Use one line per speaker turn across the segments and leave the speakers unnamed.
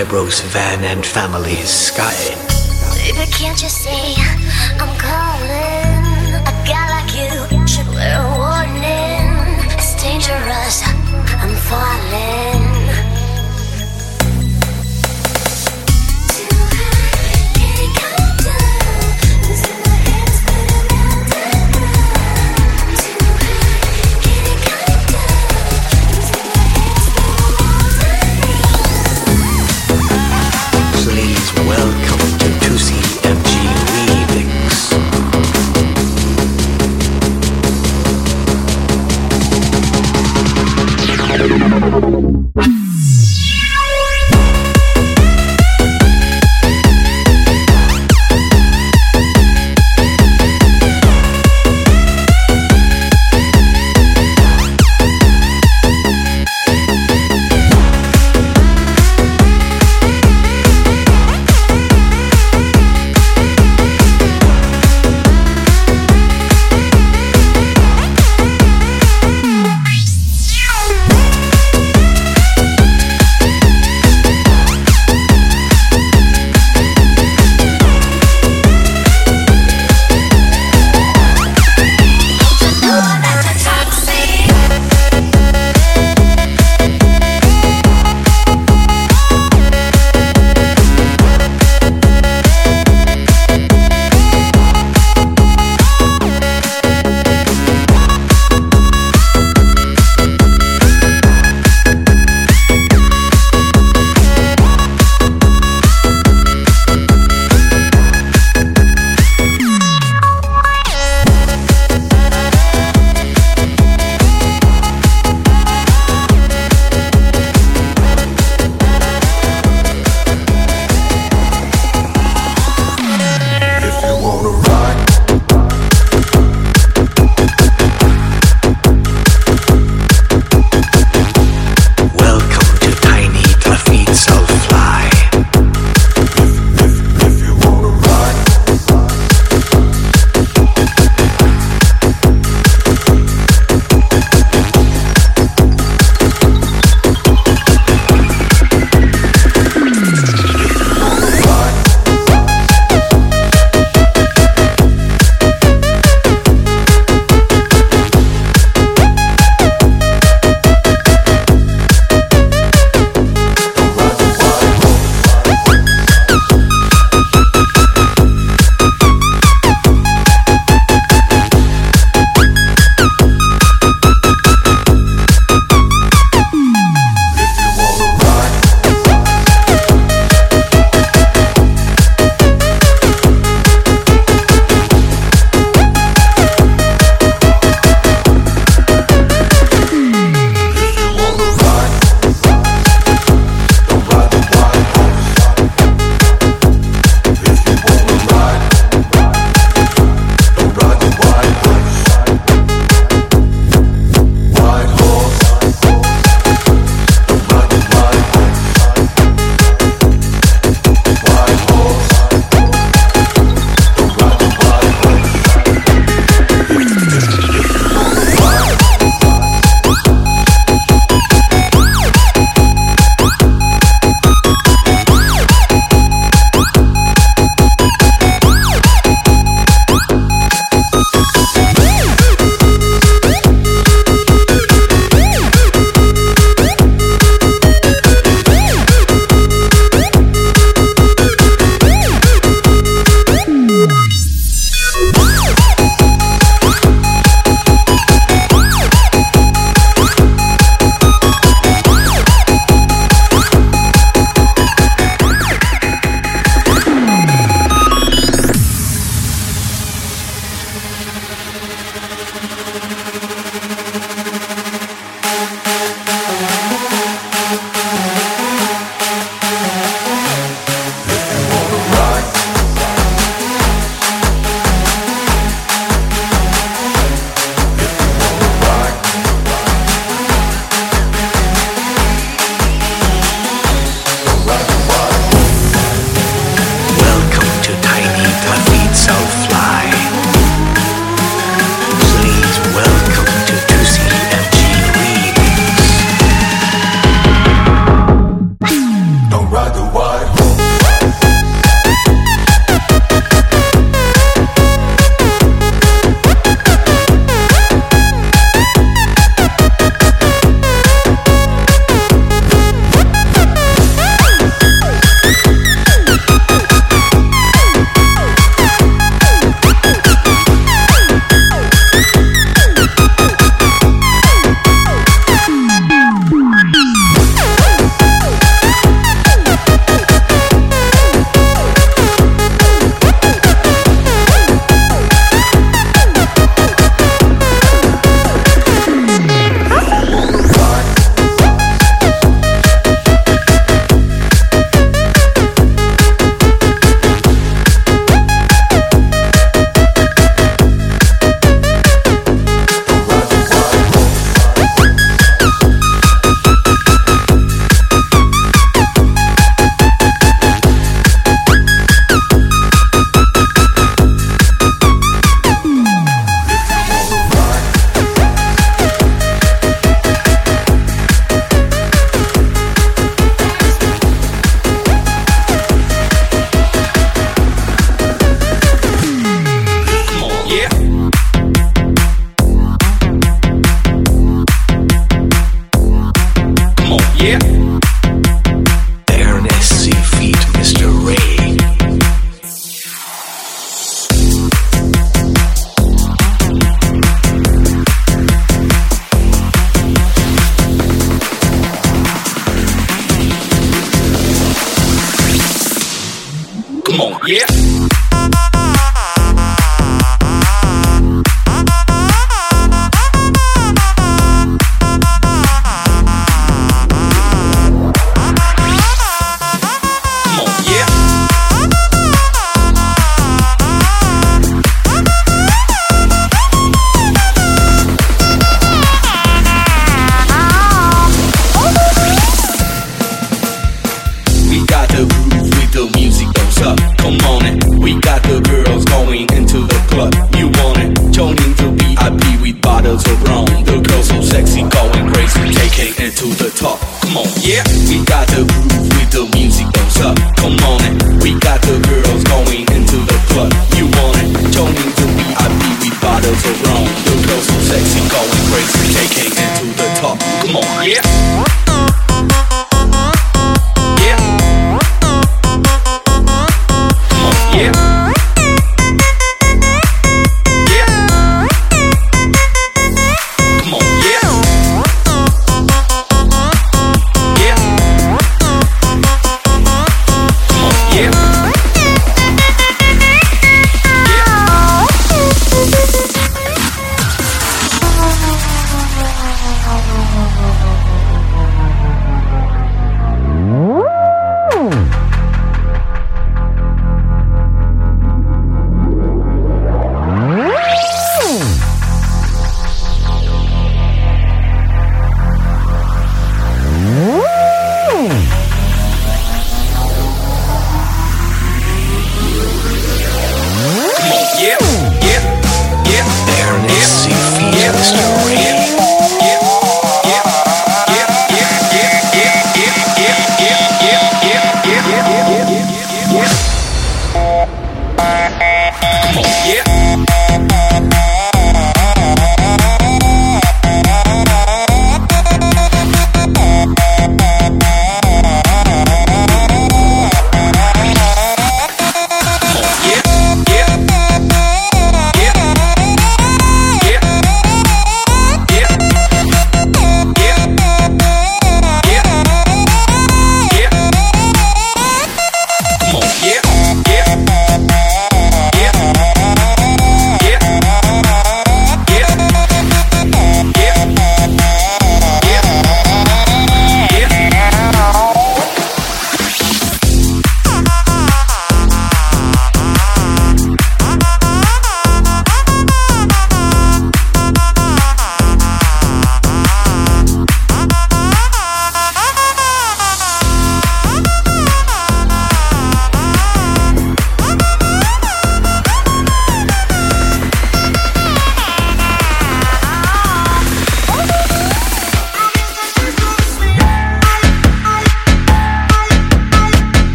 skybros, van and family's sky.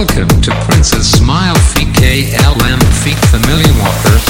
Welcome to
Princess Smile Feet KLM Feet Familiar Walker.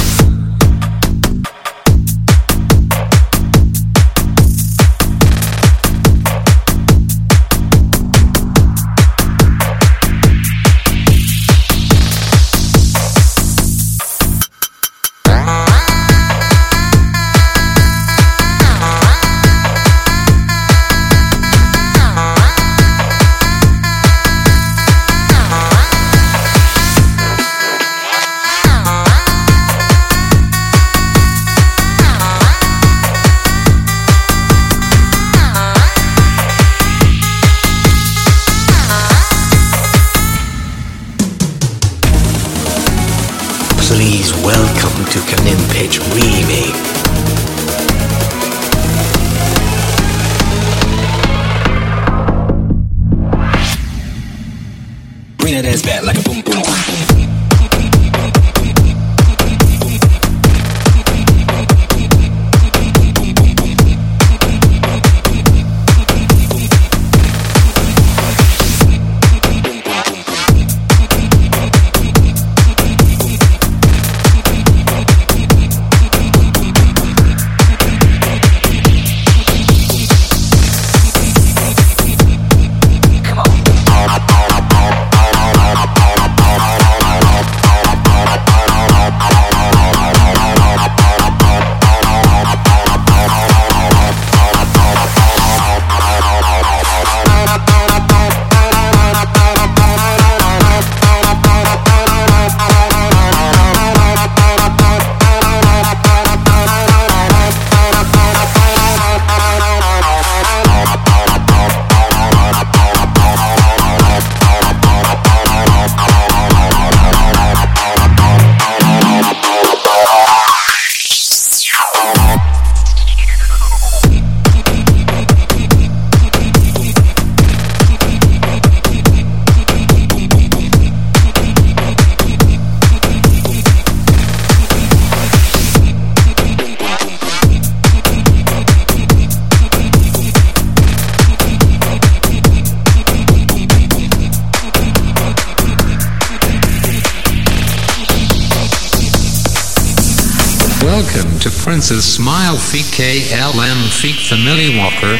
Francis Smile Feet KLM Feet Family Walker.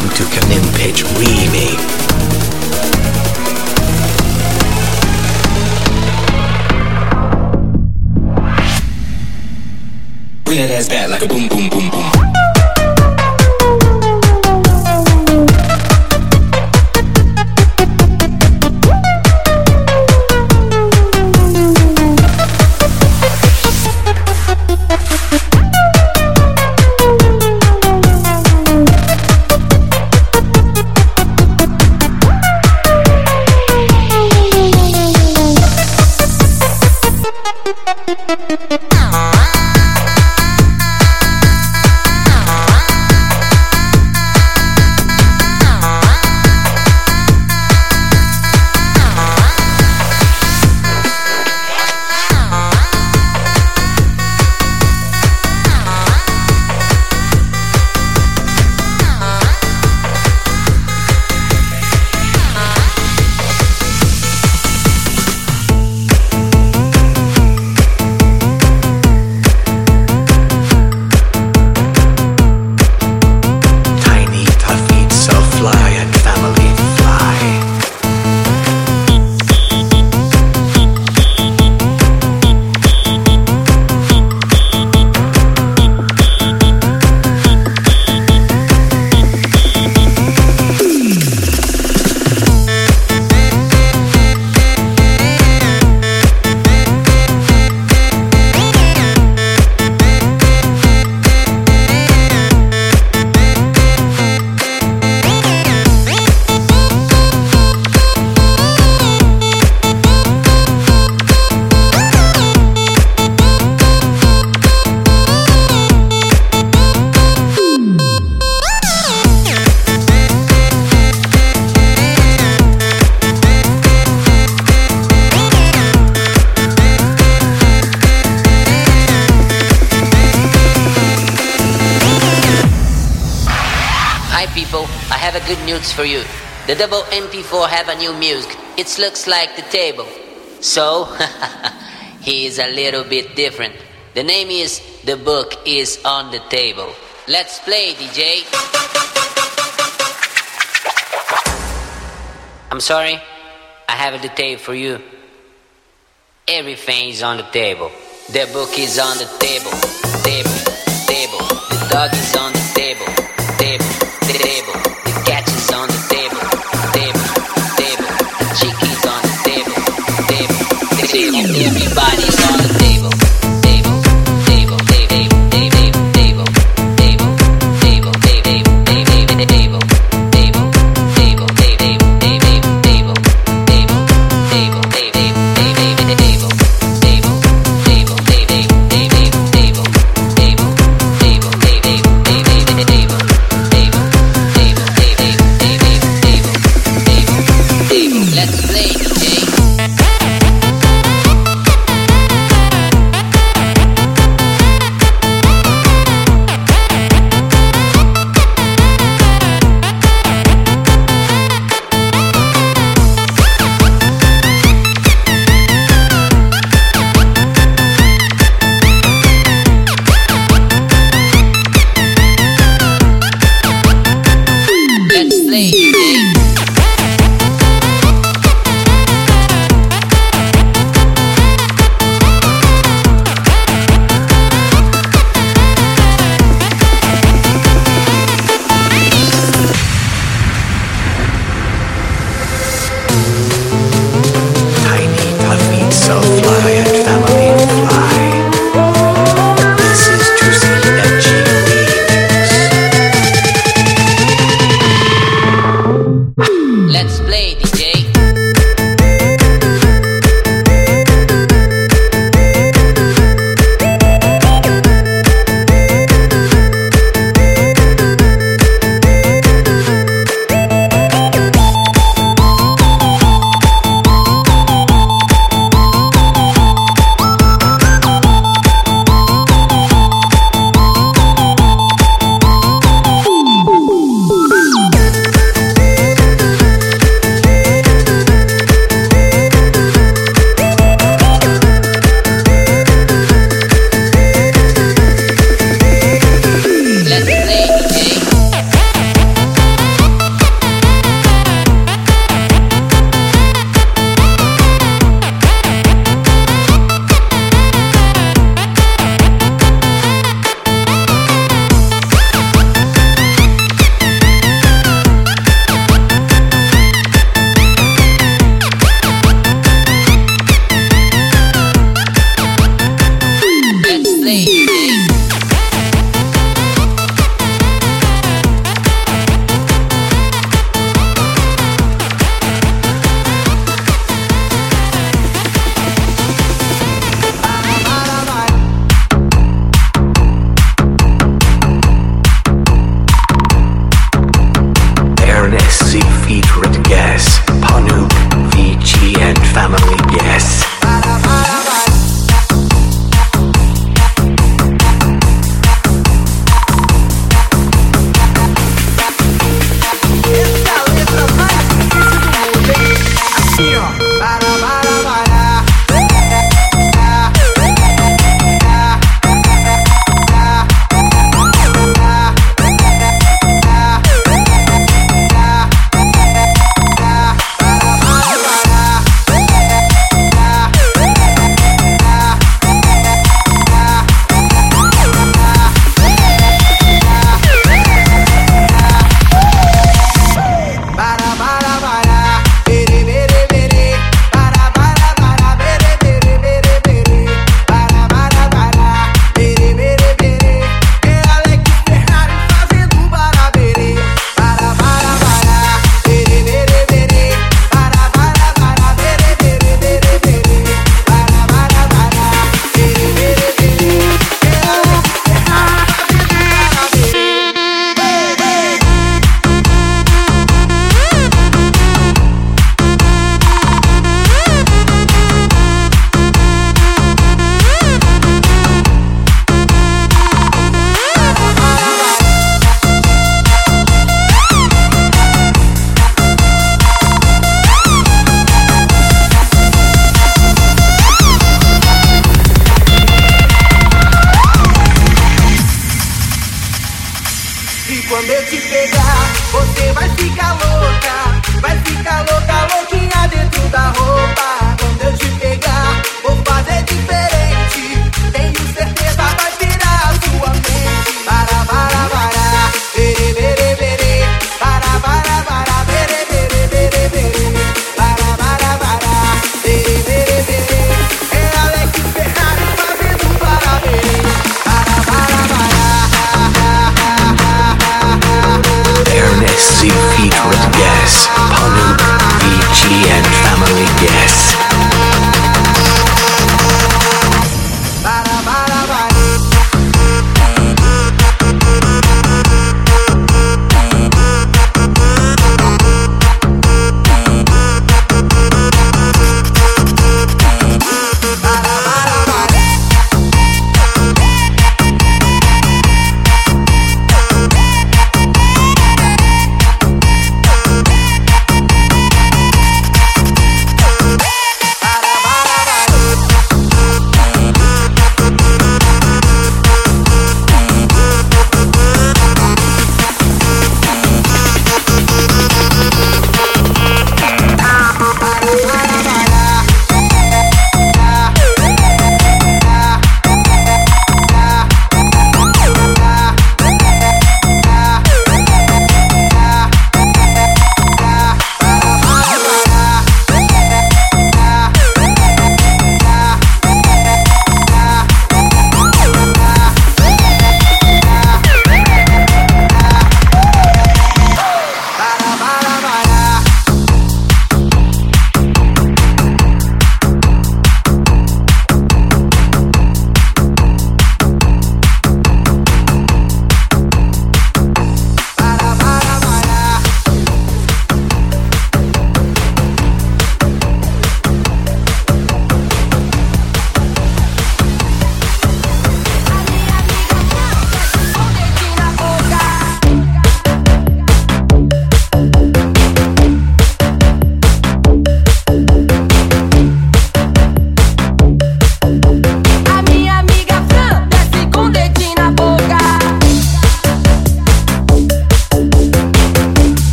Welcome to Kanimpage Remake.
Bring that ass back like a boom, boom, boom,
new music. It looks like the table. So, he is a little bit different. The name is The Book is on the Table. Let's play, DJ. I'm sorry, I have the tape for you. Everything is on the table. The book is on the table. Table, table. The dog is on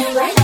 you
like.